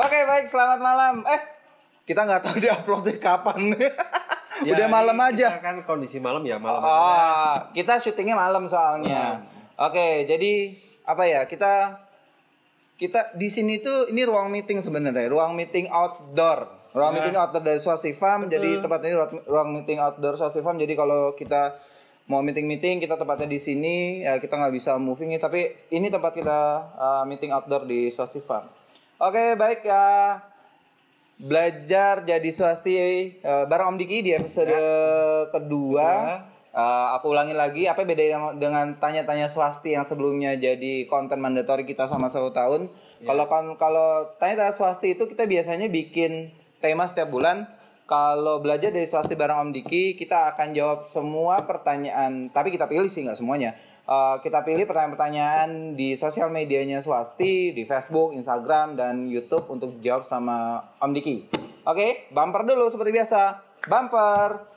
Oke baik, selamat malam. Eh, kita nggak tahu dia uploadnya kapan. Ya, Udah malam aja. Kita kan kondisi malam ya malam. aja. Oh, kita syutingnya malam soalnya. Oke, jadi apa ya? Kita kita di sini tuh ini ruang meeting sebenarnya, ruang meeting outdoor. Ruang Ya. meeting outdoor dari Swasti Farm. Jadi tempat ini ruang- meeting outdoor Swasti Farm. Jadi kalau kita mau meeting-meeting kita tempatnya di sini, ya kita nggak bisa moving tapi ini tempat kita uh, meeting outdoor di Swasti Farm. Oke, baik ya. Belajar jadi swasti eh, bareng Om Diki di episode kedua. Eh, aku ulangi lagi, apa bedanya dengan tanya-tanya swasti yang sebelumnya jadi konten mandatory kita sama satu tahun? Kalau kan kalau tanya-tanya swasti itu kita biasanya bikin tema setiap bulan. Kalau belajar dari swasti bareng Om Diki, kita akan jawab semua pertanyaan. Tapi kita pilih sih nggak semuanya. Eh, kita pilih pertanyaan-pertanyaan di sosial medianya swasti, di Facebook, Instagram, dan YouTube untuk jawab sama Om Diki. Oke, bumper dulu seperti biasa. Bumper.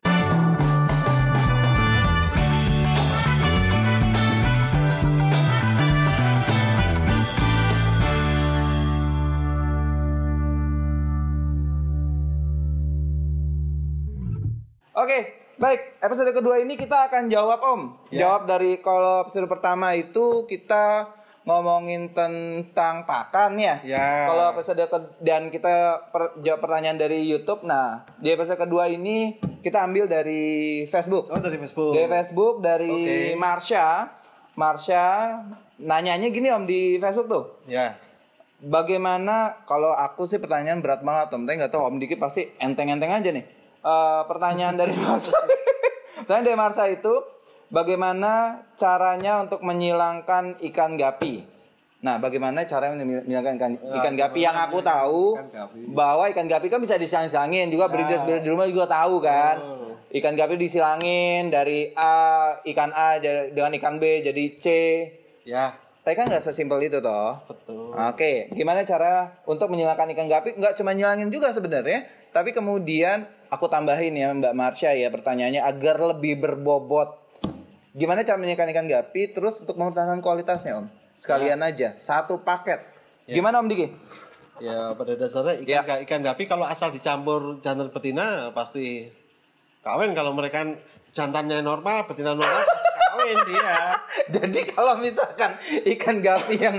Oke, baik. Episode kedua ini kita akan jawab Om. Ya. Jawab dari kalau episode pertama itu kita ngomongin tentang pakan ya. Ya. Kalau episode ke- dan kita per- jawab pertanyaan dari YouTube. Nah, di episode kedua ini kita ambil dari Facebook. Oh dari Facebook. Dari Facebook dari Oke. Marsha. Marsha nanyanya gini Om di Facebook tuh. Ya. Bagaimana kalau aku sih pertanyaan berat banget Om, tapi nggak tahu Om Diki pasti enteng-enteng aja nih. Eh, pertanyaan dari Marsa, pertanyaan dari Marsa itu bagaimana caranya untuk menyilangkan ikan gapi? Nah, bagaimana cara menyilangkan ikan, ikan gapi yang aku tahu bahwa ikan gapi kan bisa disilang-silangin juga breeders breeders di rumah juga tahu kan. Ikan gapi disilangin dari A ikan A dengan ikan B jadi C. Ya. Tapi kan nggak sesimpel itu toh. Betul. Oke, gimana cara untuk menyilangkan ikan gapi? Nggak cuma nyilangin juga sebenarnya, tapi kemudian aku tambahin ya Mbak Marsha ya pertanyaannya agar lebih berbobot. Gimana cara menyilangkan ikan gapi? Terus untuk mempertahankan kualitasnya Om, sekalian aja satu paket. Gimana Om Diki? Ya pada dasarnya ikan, Ya. ga- ikan gapi kalau asal dicampur jantan betina pasti kawin kalau mereka jantannya normal betina normal pasti kawin dia. Jadi kalau misalkan ikan gapi yang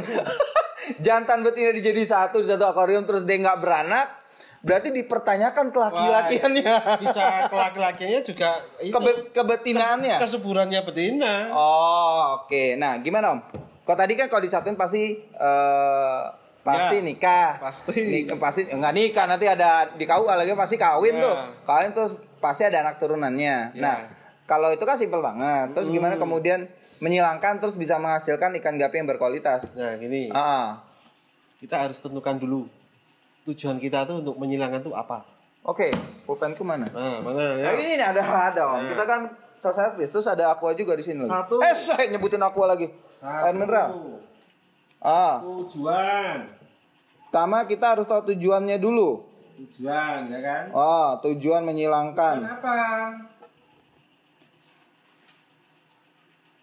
jantan betina dijadi satu di satu akuarium terus dia nggak beranak, berarti dipertanyakan kelaki-lakiannya. Bisa kelaki-lakinya juga itu Kebe- kebetinaannya. kesuburannya betina. Oh, oke. Nah, gimana Om? Kok tadi kan kalau disatuin pasti eh pasti Ya, nikah. pasti. Nik- pasti enggak nikah, nanti ada di KUA lagi pasti kawin Ya. tuh. Kawin terus pasti ada anak turunannya. Ya. Nah, kalau itu kan simpel banget. Terus Hmm. gimana kemudian menyilangkan terus bisa menghasilkan ikan gapi yang berkualitas? Nah gini, Ah. kita harus tentukan dulu tujuan kita tuh untuk menyilangkan tuh apa. Oke, pulpenku mana? Nah mana Nah, ya? ini nih, ada ada Om. Nah. Kita kan self service terus ada aqua juga di sini. Satu. Eh, saya nyebutin aqua lagi. Air mineral. Ah. Tujuan, Pertama kita harus tahu tujuannya dulu. tujuan ya kan? Oh, tujuan menyilangkan. Kenapa?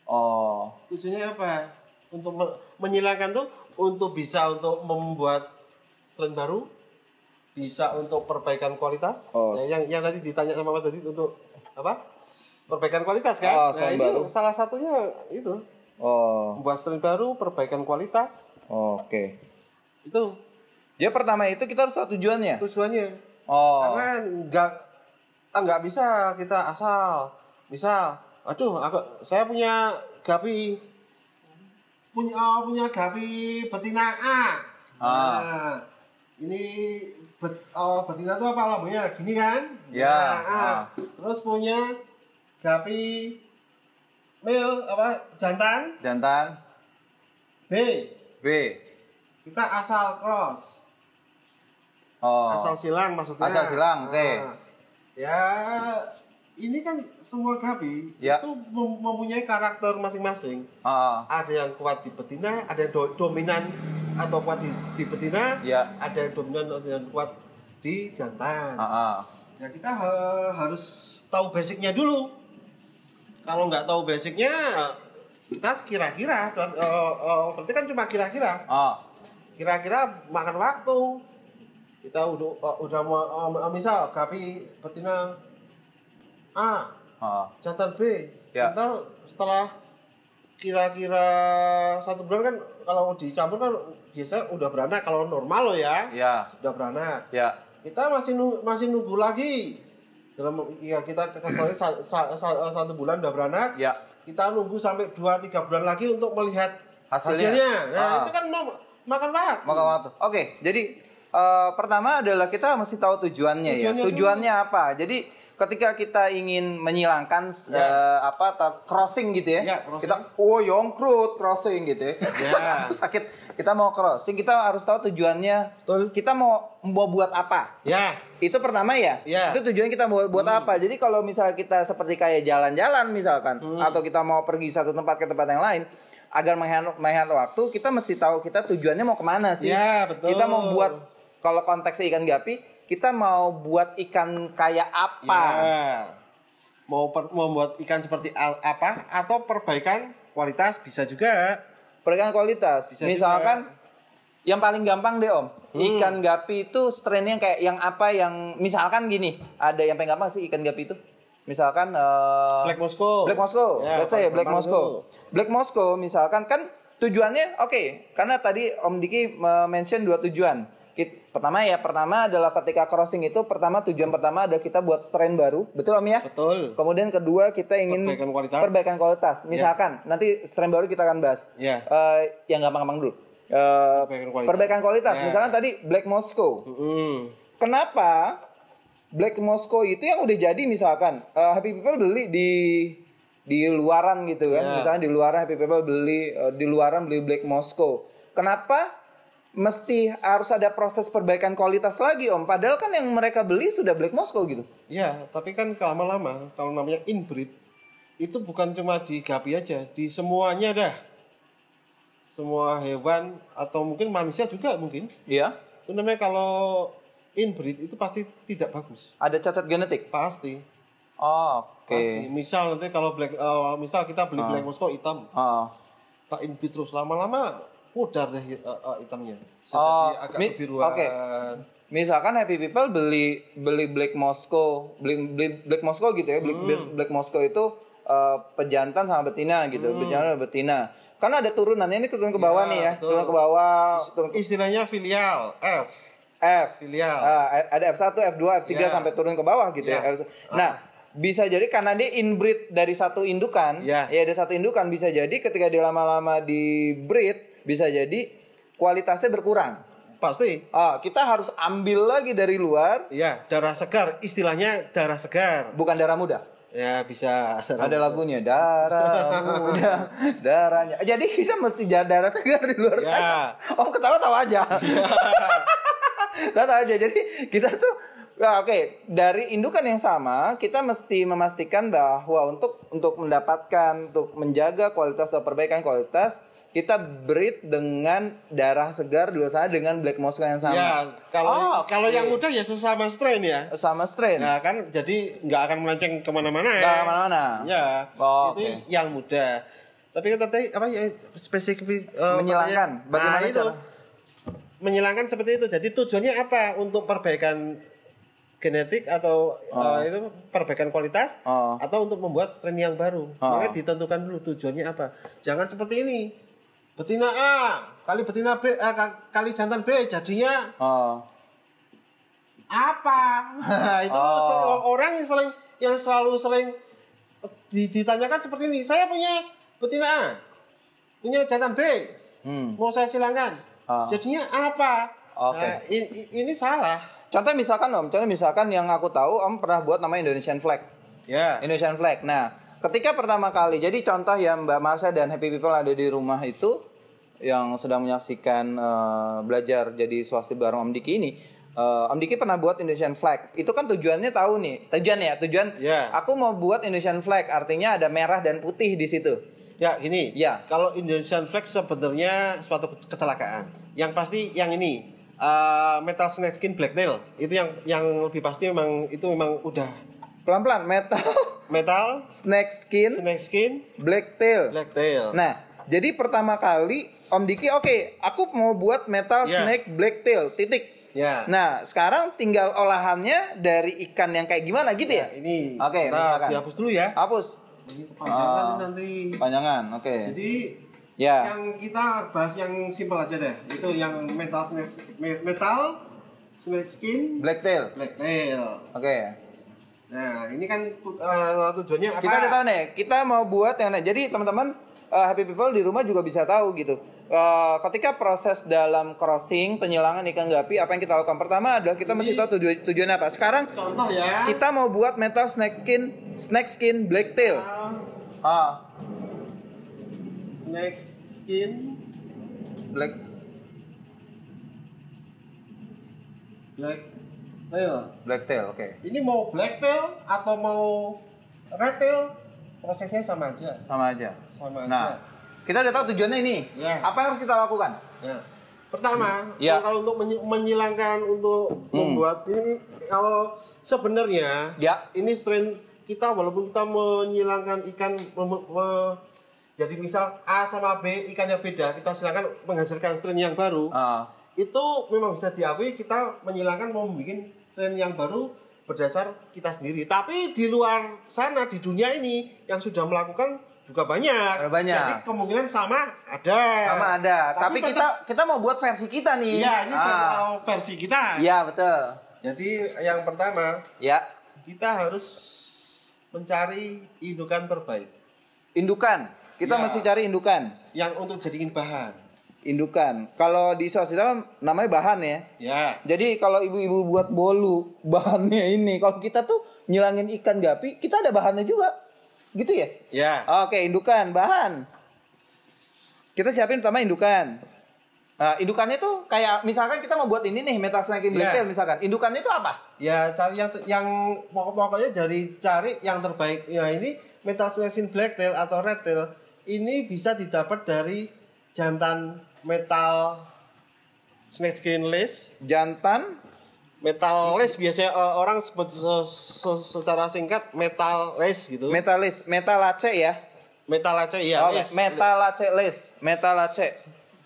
Oh, Tujuannya apa? Untuk me- menyilangkan tuh untuk bisa untuk membuat strain baru, bisa untuk perbaikan kualitas. Oh. Ya, yang yang tadi ditanya sama Mas tadi untuk apa? Perbaikan kualitas kan? Oh, nah, itu baru. salah satunya itu oh, membuat strain baru, perbaikan kualitas. oke. Itu Ya pertama itu kita harus tahu tujuannya. tujuannya. Oh, Karena nggak ah, nggak bisa kita asal. Misal, aduh, aku, saya punya gapi punya oh, punya gapi betina A. Ah. Nah, ini bet, oh, betina itu apa lambungnya? Gini kan? Ya, Nah, A. ah. Terus punya gapi mil apa jantan jantan B. B. Kita asal cross. Oh, asal silang maksudnya Asal silang, oke. Nah, ya ini kan semua gabi Ya. itu mem- mempunyai karakter masing-masing Ah, ada yang kuat di betina ada yang do- dominan atau kuat di, di betina Ya. ada yang dominan atau yang kuat di jantan ah, ah. ya kita ha- harus tahu basicnya dulu kalau nggak tahu basicnya kita kira-kira oh, oh, berarti kan cuma kira-kira Ah, kira-kira makan waktu kita udah uh, udah mau uh, misal gapi betina A Oh. jantan B Ya. Ntar setelah kira-kira satu bulan kan kalau dicampur kan biasa udah beranak kalau normal loh ya Ya, udah beranak ya. kita masih nunggu, masih nunggu lagi dalam ya kita kesalnya sa, sa- sa- satu bulan udah beranak Ya. kita nunggu sampai 2-3 bulan lagi untuk melihat Hasilnya. hasilnya, nah Ah. itu kan mau makan waktu Maka waktu. Oke, jadi eh, pertama adalah kita mesti tahu tujuannya, ya. Tujuannya Tujuannya apa? Jadi ketika kita ingin menyilangkan eh, apa ta- crossing gitu ya. Ya, crossing. Kita oh yongkrut crossing gitu ya. Ya. Sakit. Kita mau crossing, kita harus tahu tujuannya. Betul. Kita mau mau buat apa? ya Itu pertama ya. Iya. Itu tujuan kita mau buat apa. Jadi kalau misalnya kita seperti kayak jalan-jalan misalkan Hmm. atau kita mau pergi satu tempat ke tempat yang lain agar menghemat, menghemat waktu, kita mesti tahu kita tujuannya mau ke mana sih. Ya, betul. Kita mau buat kalau konteksnya ikan gapi, kita mau buat ikan kayak apa? Ya. Mau per- mau membuat ikan seperti al- apa atau perbaikan kualitas bisa juga. Perbaikan kualitas. Bisa misalkan yang paling gampang deh Om. Hmm. Ikan gapi itu strainnya kayak yang apa yang misalkan gini, ada yang paling gampang sih ikan gapi itu. Misalkan eh, Black Moscow. Black Moscow. Ya, Let's say Black Moscow. tuh. Black Moscow misalkan kan tujuannya oke, karena tadi Om Diki eh, mention dua tujuan. Kit- pertama ya, pertama adalah ketika crossing itu pertama tujuan pertama adalah kita buat strain baru. Betul Om ya? Betul. Kemudian kedua kita ingin Perbaikan kualitas. perbaikan kualitas. Misalkan nanti strain baru kita akan bahas. Ya. Eh, yang gampang-gampang dulu. Eh, Perbaikan kualitas. perbaikan kualitas. Ya. Misalkan tadi Black Moscow. Hmm. Kenapa Black Moscow itu yang udah jadi misalkan eh, Happy People beli di di luaran gitu kan. Ya. Misalnya di luaran Happy People beli eh, di luaran beli Black Moscow. Kenapa mesti harus ada proses perbaikan kualitas lagi Om? Padahal kan yang mereka beli sudah Black Moscow gitu. Ya, tapi kan lama-lama kalau namanya inbreed itu bukan cuma di gapi aja, di semuanya dah. Semua hewan atau mungkin manusia juga mungkin. Iya. Itu namanya kalau inbreed itu pasti tidak bagus. Ada cacat genetik. Pasti. Oh, oke. Pasti. Misal nanti kalau black eh, misal kita beli black Moscow hitam, Oh. tak inbreed terus lama-lama pudar deh eh, eh, hitamnya. Bisa Oh, jadi agak mi- kebiruan. oke. Misalkan Happy People beli beli Black Moscow, beli, beli Black Moscow gitu ya, beli Hmm. Black Moscow itu eh, pejantan sama betina gitu, pejantan sama betina. Karena ada turunannya ini turun ke bawah Ya, nih ya, betul. turun ke bawah, turun ke Istilahnya filial, F, F. filial. Ah, ada F1, F2, F3 Ya. sampai turun ke bawah gitu ya. Ya. Nah, bisa jadi karena dia inbreed dari satu indukan, Ya. ya dari satu indukan bisa jadi ketika dia lama-lama di breed bisa jadi kualitasnya berkurang. Pasti. Ah, kita harus ambil lagi dari luar, Ya, darah segar, istilahnya darah segar. bukan darah muda. Ya, bisa. Ada lagunya darah muda, darahnya. Jadi kita mesti darah segar di luar Ya. sana. Om ketawa tawa aja. tawa aja. Jadi kita tuh ya oke, dari indukan yang sama, kita mesti memastikan bahwa untuk untuk mendapatkan untuk menjaga kualitas atau perbaikan kualitas kita breed dengan darah segar di luar sana dengan black Moscow yang sama. Ya, kalau Oh, kalau yang muda ya sesama strain ya. sama strain. Nah, kan jadi nggak akan melenceng ke mana-mana. Nggak ke mana-mana. Ya, Oh, itu oke. yang muda. Tapi kan tadi apa ya spesifik eh, Menyilangkan. pertanyaan- Bagaimana Nah, itu. cara? Menyilangkan seperti itu. Jadi tujuannya apa? Untuk perbaikan genetik atau eh, itu perbaikan kualitas Oh. atau untuk membuat strain yang baru. Oh. Makanya ditentukan dulu tujuannya apa. Jangan seperti ini. Betina A kali betina B eh, ka- kali jantan B jadinya Oh. apa? itu Oh. orang yang sering yang selalu sering di- ditanyakan seperti ini. Saya punya betina A, punya jantan B, Hmm. mau saya silangkan. Oh. Jadinya apa? Oke. Nah, i- i- ini salah. Contoh misalkan Om, contoh misalkan yang aku tahu Om pernah buat nama Indonesian flag. Ya. Indonesian flag. Nah, ketika pertama kali, jadi contoh yang Mbak Marsha dan Happy People ada di rumah itu yang sedang menyaksikan eh, belajar jadi swasti bareng Om Diki ini, eh, Om Diki pernah buat Indonesian flag. Itu kan tujuannya tahu nih, tujuan ya, tujuan. Ya. Aku mau buat Indonesian flag, artinya ada merah dan putih di situ. Ya, ini. Ya. Kalau Indonesian flag sebenarnya suatu ke- kecelakaan. Yang pasti yang ini eh, metal snakeskin blacktail itu yang yang lebih pasti memang itu memang udah Pelan-pelan, metal, metal snake skin, snakeskin black tail. blacktail. Nah, jadi pertama kali Om Diki, oke, aku mau buat metal Ya. snake black tail, titik. Ya. Nah, sekarang tinggal olahannya dari ikan yang kayak gimana gitu ya? Nah, ini Oke, kita misalkan. dihapus dulu ya. Hapus. Ini kepanjangan ini nanti. Panjangan, oke. Jadi Ya. yang kita bahas yang simpel aja deh. Itu yang metal snake me- metal snake skin Blacktail. blacktail. Oke. Nah, ini kan eh, tujuannya apa? Kita udah tahu nih, kita mau buat yang jadi teman-teman eh, happy people di rumah juga bisa tahu gitu. Eh, ketika proses dalam crossing penyilangan ikan gapi apa yang kita lakukan pertama adalah kita mesti tahu tujuan tujuan apa. Sekarang Contoh ya. kita mau buat metal snake skin snake skin blacktail. Metal Ah, snake skin black blacktail. blacktail, oke. Ini mau blacktail atau mau redtail prosesnya sama aja. Sama aja. Sama Nah, aja. kita udah tahu tujuannya ini. Ya. Apa yang harus kita lakukan? Ya. Pertama, Ya. kalau untuk menyi- menyilangkan untuk Hmm. membuat ini kalau sebenarnya Ya. ini strain kita walaupun kita menyilangkan ikan mem- me- jadi misal A sama B ikannya beda, kita silakan menghasilkan strain yang baru. Ah, Itu memang bisa diakui kita menyilangkan mau membuat strain yang baru berdasar kita sendiri. Tapi di luar sana di dunia ini yang sudah melakukan juga banyak. Ada banyak. Jadi kemungkinan sama ada. sama ada. Tapi, tetap- kita kita mau buat versi kita nih. Iya, ini ah. versi kita. Iya, betul. Jadi yang pertama Ya. kita harus mencari indukan terbaik Indukan. Kita Ya. mesti cari indukan. yang untuk jadiin bahan. Indukan. Kalau di sosial namanya bahan ya. Ya. Jadi kalau ibu-ibu buat bolu, bahannya ini. Kalau kita tuh nyilangin ikan gapi, kita ada bahannya juga. Gitu ya? Ya. Oke, indukan, bahan. Kita siapin pertama indukan. Nah, indukannya tuh kayak misalkan kita mau buat ini nih metal snake Ya. blacktail misalkan. Indukannya itu apa? Ya cari yang yang pokok pokoknya dari cari yang terbaik. Ya ini metal blacktail atau redtail ini bisa didapat dari jantan metal snakeskin lace. Jantan, Metal lace biasanya eh, orang sebut se- se- secara singkat metal lace gitu. metalis, metalace ya. metal aja iya. Oke, lace. metalace lace, metalace.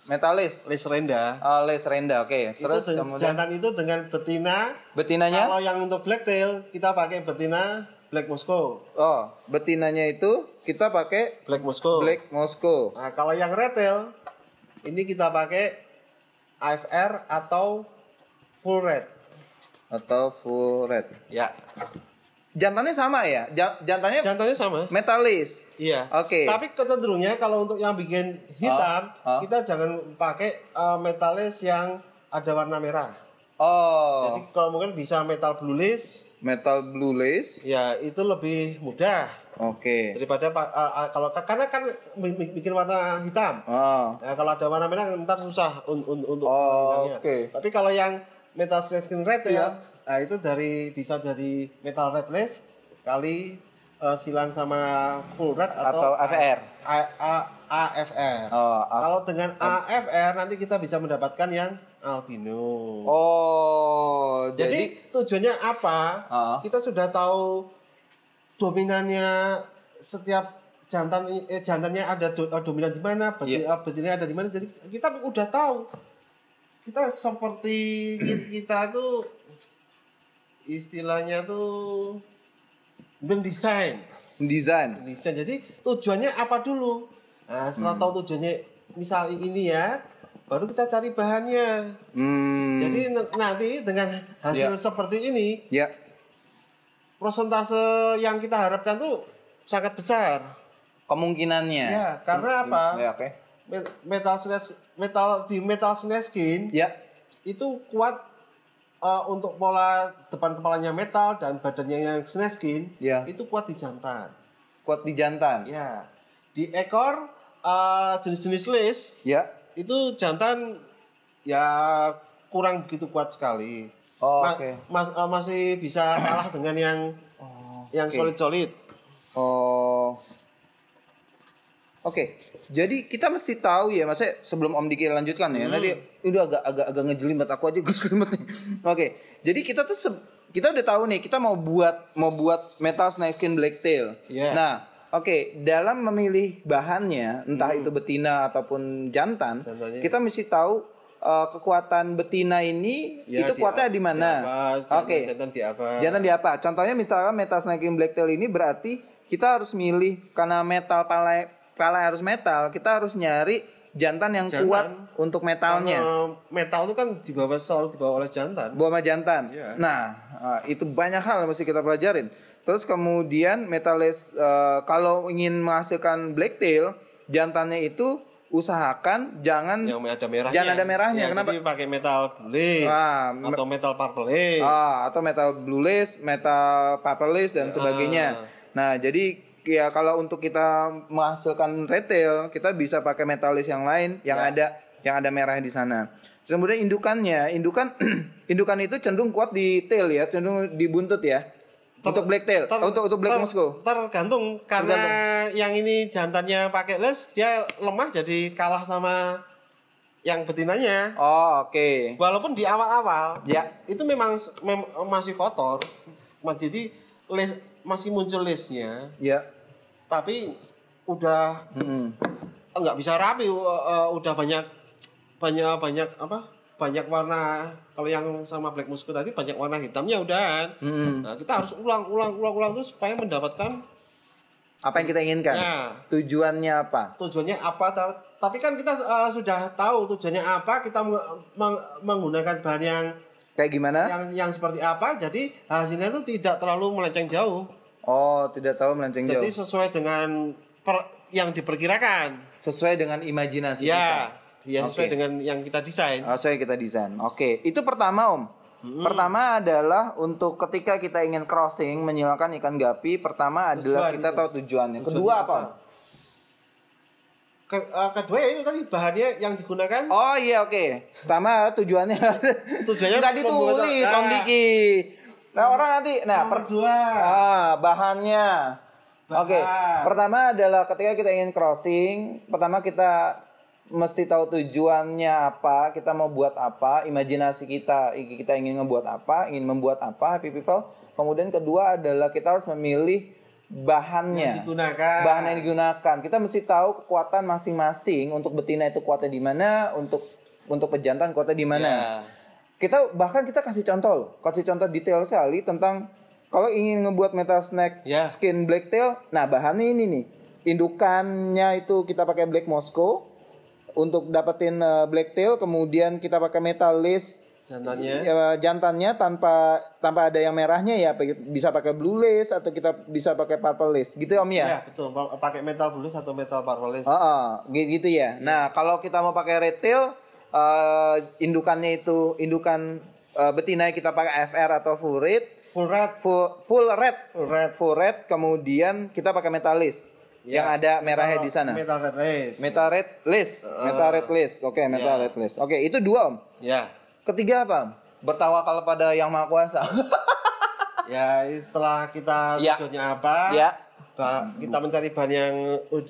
Metalis. lace renda. Oh, lace renda, oke. Terus itu kemudian jantan itu dengan betina. betinanya? Kalau yang untuk blacktail kita pakai betina black Moscow. Oh, betinanya itu kita pakai Black Moscow. Black Moscow. Nah, kalau yang retail ini kita pakai AFR atau full red. atau full red. Ya. Jantannya sama ya? Ja- jantannya Jantannya sama. metalis. Iya. Oke. Tapi kecenderungnya kalau untuk yang bikin hitam, Ah, ah. kita jangan pakai eh, metalis yang ada warna merah. Oh, Jadi kalau mungkin bisa metal blue lace, metal blue lace. ya itu lebih mudah Oke. daripada pa- eh, eh, kalau karena kan bi- bi- bikin warna hitam. Oh, Nah, kalau ada warna merah ntar susah un- un- untuk Oh, oke. Tapi kalau yang metal skin red Iya. ya, nah itu dari bisa dari metal red lace kali eh, silang sama full red Atau atau, AFR. A- A- AFR. oh, A- Kalau dengan AFR nanti kita bisa mendapatkan yang albino. oh. Jadi, Jadi, tujuannya apa? Ah. Kita sudah tahu dominannya setiap jantan eh, jantannya ada do- eh, dominan di mana, beti, Iya. eh, betinanya ada di mana. Jadi kita udah tahu. Kita seperti kita, tuh istilahnya tuh mendesain, desain. mendesain. Jadi tujuannya apa dulu? Nah, setelah Hmm. tahu tujuannya misal ini ya, baru kita cari bahannya. Hmm. Jadi nanti dengan hasil Ya. seperti ini, ya. prosentase yang kita harapkan tuh sangat besar. Kemungkinannya. Ya, karena apa? Ya, oke. Me- Metal snatch, metal di metal skin Ya. itu kuat uh, untuk pola depan kepalanya metal dan badannya yang skin Ya. itu kuat di jantan. Kuat di jantan. Ya, di ekor uh, jenis-jenis lace Ya. Itu jantan ya kurang begitu kuat sekali. Oh, Ma- oke. mas- uh, masih bisa kalah dengan yang Oh, yang solid-solid. Oh. Oke, jadi kita mesti tahu ya, maksudnya sebelum Om Diki lanjutkan ya, tadi udah agak agak agak ngejelimet aku aja gue jelimet nih. Oke, jadi kita tuh kita udah tahu nih kita mau buat mau buat metal snakeskin blacktail. Iya. Nah, oke, dalam memilih bahannya, entah itu betina ataupun jantan, Jantannya. kita mesti tahu eh, kekuatan betina ini Ya, itu di kuatnya di mana? jantan- Oke. jantan di apa? Jantan di apa? Contohnya misalkan metal snaking blacktail ini berarti kita harus milih karena metal pala pala harus metal, kita harus nyari jantan yang Jantan. kuat untuk metalnya. Metal itu kan dibawa selalu dibawa oleh jantan. Sama jantan. Iya. Nah, eh, itu banyak hal yang mesti kita pelajarin. Terus kemudian metalis eh, kalau ingin menghasilkan blacktail, jantannya itu usahakan jangan Yang ada merahnya. Jangan ada merahnya, Ya, kenapa? Jadi pakai metal blue Ah, me- atau metal purple lace. ah, atau metal blue lace, metal paper lace dan sebagainya. Nah, jadi ya kalau untuk kita menghasilkan retail, kita bisa pakai metalis yang lain yang ada yang ada merahnya di sana. Terus Kemudian indukannya, indukan indukan itu cenderung kuat di tail ya, cenderung di buntut ya. Untuk black tail, Ter- untuk untuk black ter- Moscow. Tergantung karena yang ini jantannya pakai les dia lemah jadi kalah sama yang betinanya. Oh, oke. Walaupun di awal-awal Ya. itu memang mem- masih kotor, Mas, jadi les masih muncul lesnya, Ya. tapi udah Mm-mm. nggak bisa rapi, uh, uh, udah banyak banyak banyak apa? Banyak warna. Kalau yang sama black Moscow tadi banyak warna hitamnya udahan. Mm-mm. Nah, kita harus ulang ulang ulang ulang terus supaya mendapatkan Apa yang kita inginkan? Ya. Tujuannya apa? tujuannya apa ta- tapi kan kita uh, sudah tahu tujuannya apa kita meng- meng- menggunakan bahan yang Kayak gimana? yang yang seperti apa jadi hasilnya itu tidak terlalu melenceng jauh Oh, tidak tahu melenceng jadi jauh. sesuai dengan per- yang diperkirakan Sesuai dengan imajinasi kita. Ya sesuai Oke. dengan yang kita desain Oh, sesuai kita desain. Oke, itu pertama Om. Pertama adalah untuk ketika kita ingin crossing menyilangkan ikan gapi, pertama adalah Tujuan kita itu. tahu tujuannya. Tujuannya Kedua apa? apa? Om? Ke- uh, kedua ya itu tadi bahannya yang digunakan Oh iya oke. Pertama tujuannya Tujuannya nggak ditulis pembuatan- Om Nah. Diki. Nah orang nanti, nah per- dua ah bahannya. Bahan. Oke. Pertama adalah ketika kita ingin crossing, pertama kita mesti tahu tujuannya apa, kita mau buat apa, imajinasi kita, kita ingin ngebuat apa, ingin membuat apa, happy people. Kemudian kedua adalah kita harus memilih bahannya. digunakan bahan yang digunakan. Kita mesti tahu kekuatan masing-masing untuk betina itu kuatnya di mana, untuk untuk pejantan kuatnya di mana. Ya. Kita bahkan kita kasih contoh, loh. kasih contoh detail sekali tentang kalau ingin ngebuat metal snack Ya. skin blacktail, nah bahannya ini nih. Indukannya itu kita pakai black Moscow untuk dapetin uh, blacktail, kemudian kita pakai metal lace jantannya. ya, jantannya tanpa tanpa ada yang merahnya ya bisa pakai blue lace atau kita bisa pakai purple lace. Gitu ya om ya? Ya betul. Pa- pakai metal bulus atau metal purple lace. Oh, oh, gi- gitu ya. Nah, kalau kita mau pakai retail, eh, indukannya itu indukan eh, betina kita pakai FR atau full red, full red. Full, full red, full red. Full red. Kemudian kita pakai metalis Ya, yang ada merahnya di sana. metal red lace Metal red list, metal red list. Oke, metal Ya. red list. Oke, itu dua om. ya Ketiga apa? Om? Bertawakal pada yang maha kuasa. ya setelah kita Ya. tujuannya apa ya, kita mencari bahan yang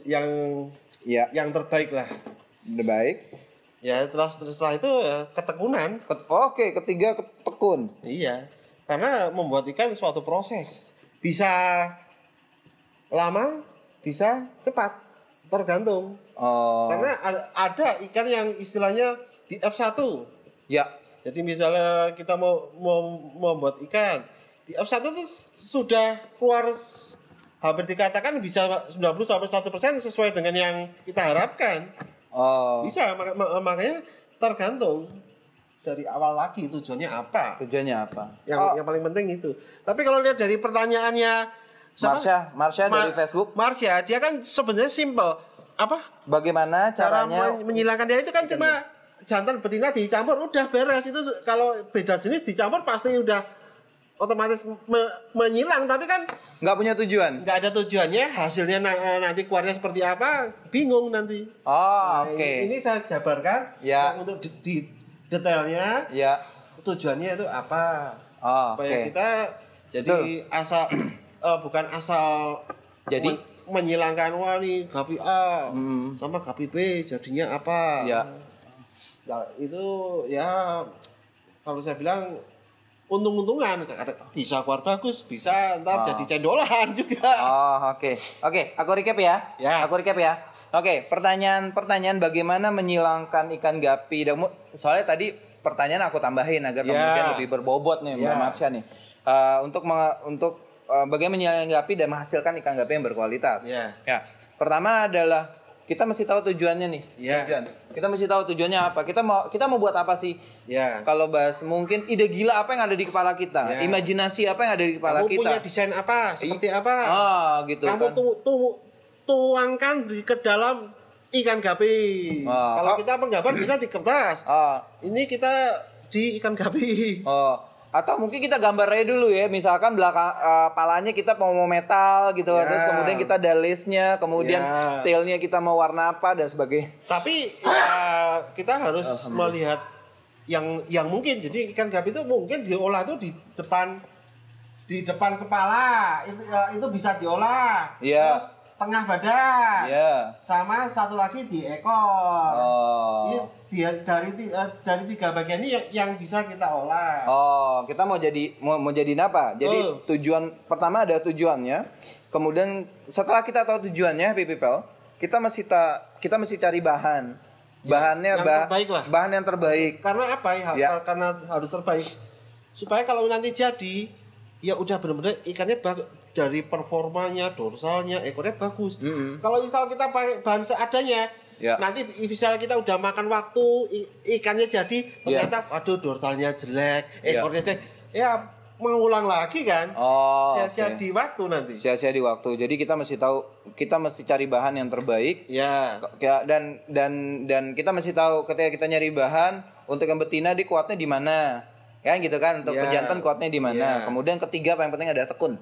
yang ya, yang terbaik lah udah baik. ya setelah setelah itu ya, ketekunan Ket- Oke, ketiga tekun. iya karena membuat ikan suatu proses bisa lama bisa cepat tergantung Oh, karena ada ikan yang istilahnya di F1 ya, Jadi misalnya kita mau mau membuat ikan di F1 itu sudah keluar hampir dikatakan bisa 90 sampai 100% sesuai dengan yang kita harapkan. oh. Bisa mak- mak- makanya tergantung dari awal lagi tujuannya apa. Tujuannya apa? Yang Oh, yang paling penting itu. Tapi kalau lihat dari pertanyaannya siapa? Marsha, Marsha Ma- dari Facebook. Marsha, dia kan sebenarnya simple. Apa? Bagaimana cara caranya? men- menyilangkan dia itu kan cuma jantan betina dicampur udah beres itu kalau beda jenis dicampur pasti udah otomatis me- menyilang tapi kan Nggak punya tujuan. nggak ada tujuannya hasilnya na- nanti keluarnya seperti apa bingung nanti Oh, Nah, oke. ini, ini saya jabarkan Ya. untuk di, di- detailnya Ya. tujuannya itu apa Oh, supaya kita jadi asal eh, bukan asal Jadi? men- menyilangkan wah nih gapi A Hmm. sama gapi B jadinya apa Ya. Ya, itu ya kalau saya bilang untung-untungan bisa keluar bagus bisa ntar Oh. jadi cendolan juga Oh, oke. Oke, aku recap ya. Ya. Aku recap ya. Oke, pertanyaan-pertanyaan bagaimana menyilangkan ikan gapi soalnya tadi pertanyaan aku tambahin agar Ya. kemudian lebih berbobot nih Mbak Ya. Marsha nih. Eh, untuk untuk eh, bagaimana menyilangkan gapi dan menghasilkan ikan gapi yang berkualitas. Ya. Ya. Pertama adalah kita mesti tahu tujuannya nih. Ya. Tujuan. Kita mesti tahu tujuannya apa. Kita mau kita mau buat apa sih? ya Kalau bahas mungkin ide gila apa yang ada di kepala kita, Ya. imajinasi apa yang ada di kepala kamu kita. punya desain apa seperti apa Ah, gitu kamu kan. tu, tu- tuangkan di ke dalam ikan gapi Ah, kalau kau- kita menggambar bisa di kertas Ah, ini kita di ikan gapi oh. Atau mungkin kita gambar aja dulu ya, misalkan belakang eh, palanya kita mau mau metal gitu, Ya. terus kemudian kita ada listnya, kemudian Ya. tailnya kita mau warna apa dan sebagainya. tapi ya kita harus melihat yang yang mungkin jadi ikan gapi itu mungkin diolah itu di depan di depan kepala itu ya, itu bisa diolah Iya. terus tengah badan Ya. sama satu lagi di ekor Oh. Ini dia dari eh, dari tiga bagian ini yang, yang bisa kita olah Oh, kita mau jadi mau mau jadi apa? Jadi Betul. tujuan pertama ada tujuannya. Kemudian setelah kita tahu tujuannya Happy People, kita mesti ta, kita mesti cari bahan. Bahannya yang bah- terbaik lah. Bahan yang terbaik. karena apa ya, Ya. karena harus terbaik supaya kalau nanti jadi ya udah benar-benar ikannya dari performanya dorsalnya ekornya bagus Mm-mm. kalau misal kita pakai bahan seadanya Ya. nanti misal kita udah makan waktu ikannya jadi ternyata aduh dorsalnya jelek Ya. ekornya jelek ya mengulang lagi kan Oh. sia-sia oke. di waktu nanti sia-sia di waktu. Jadi kita mesti tahu kita mesti cari bahan yang terbaik ya Kayak- dan dan dan kita mesti tahu ketika kita nyari bahan untuk yang betina di kuatnya di mana. Ya gitu kan untuk Ya. pejantan kuatnya di mana. Ya. Kemudian ketiga paling penting ada tekun.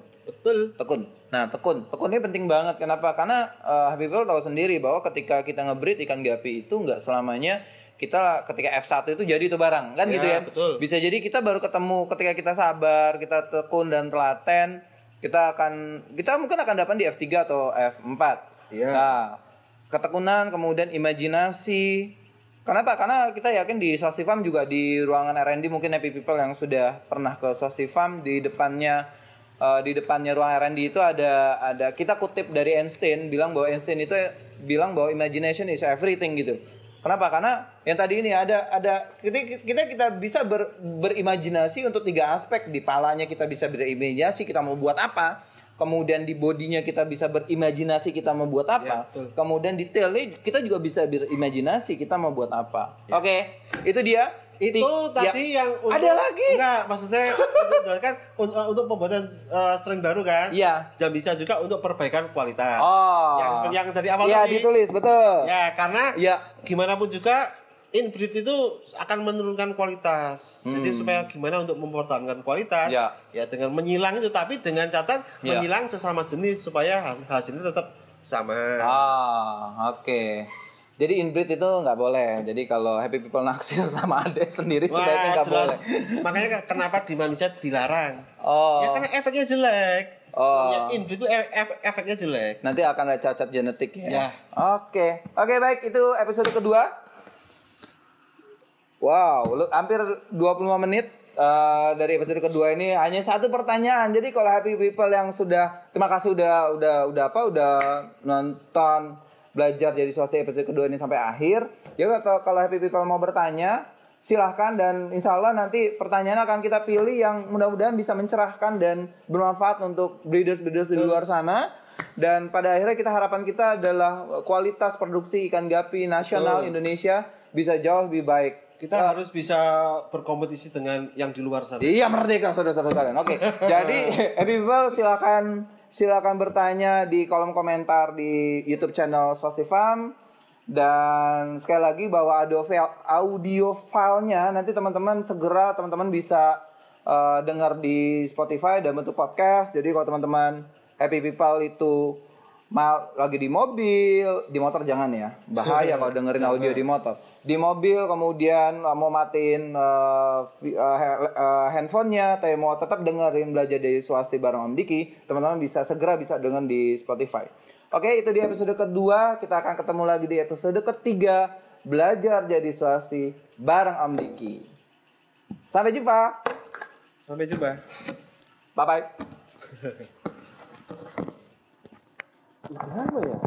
Betul Tekun. Nah, tekun. Tekun ini penting banget. Kenapa? Karena uh, Habibul tahu sendiri bahwa ketika kita ngebreed ikan gapi itu nggak selamanya kita ketika F1 itu jadi itu barang kan Ya, gitu ya. betul. Bisa jadi kita baru ketemu ketika kita sabar, kita tekun dan telaten, kita akan kita mungkin akan dapat di F3 atau F4. Iya. Nah, ketekunan kemudian imajinasi. Kenapa? Karena kita yakin di Sosifam juga di ruangan R&D mungkin happy people yang sudah pernah ke Sosifam di depannya eh, di depannya ruang R&D itu ada ada kita kutip dari Einstein bilang bahwa Einstein itu bilang bahwa imagination is everything gitu. Kenapa? Karena yang tadi ini ada ada kita kita kita bisa ber, berimajinasi untuk tiga aspek di palanya kita bisa berimajinasi kita mau buat apa, kemudian di bodinya kita bisa berimajinasi kita mau buat apa, Ya, betul. kemudian detailnya kita juga bisa berimajinasi kita mau buat apa. Oke, itu dia. Itu tadi ya. yang untuk, Ada lagi? enggak maksud saya untuk menjelaskan untuk, untuk pembuatan eh, string baru kan Iya. dan bisa juga untuk perbaikan kualitas Oh. yang yang dari awal Iya ditulis betul. ya karena Iya. gimana pun juga inbreed itu akan menurunkan kualitas jadi supaya gimana untuk mempertahankan kualitas Hmm. Ya. ya dengan menyilang itu tapi dengan catatan Ya. menyilang sesama jenis supaya hasil hasilnya tetap sama Ah, oke. Jadi inbreed itu nggak boleh. Jadi kalau happy people naksir sama adek sendiri sebaiknya Wah, nggak jelas. boleh. Makanya kenapa di manusia dilarang? Oh. Ya karena efeknya jelek. Oh. Inbreed itu e- ef- efeknya jelek. Nanti akan ada cacat genetik ya. Ya. Oke. Oke, baik. Itu episode kedua. Wow, hampir 25 menit eh, dari episode kedua ini hanya satu pertanyaan. Jadi kalau happy people yang sudah terima kasih udah udah udah apa udah nonton belajar jadi swasta episode kedua ini sampai akhir. Ya kalau kalau happy people mau bertanya silahkan dan insya Allah nanti pertanyaan akan kita pilih yang mudah-mudahan bisa mencerahkan dan bermanfaat untuk breeders-breeders di luar sana dan pada akhirnya kita harapan kita adalah kualitas produksi ikan gapi nasional Betul. Indonesia bisa jauh lebih baik Kita harus bisa berkompetisi dengan yang di luar sana. Iya merdeka saudara-saudara sekalian. Oke. Jadi happy people silakan silakan bertanya di kolom komentar di YouTube channel Sosifam dan sekali lagi bahwa audio file audio filenya nanti teman-teman segera teman-teman bisa eh, dengar di Spotify dan bentuk podcast. Jadi kalau teman-teman happy people itu mal lagi di mobil, di motor jangan ya. Bahaya kalau dengerin audio di motor. Di mobil kemudian uh, mau matiin uh, uh, uh, handphonenya, tapi mau tetap dengerin belajar dari swasti bareng Om Diki, teman-teman bisa segera bisa denger di Spotify. Oke, itu di episode kedua. Kita akan ketemu lagi di episode ketiga belajar jadi swasti bareng Om Diki. Sampai jumpa. Sampai jumpa. Bye bye. Berapa ya?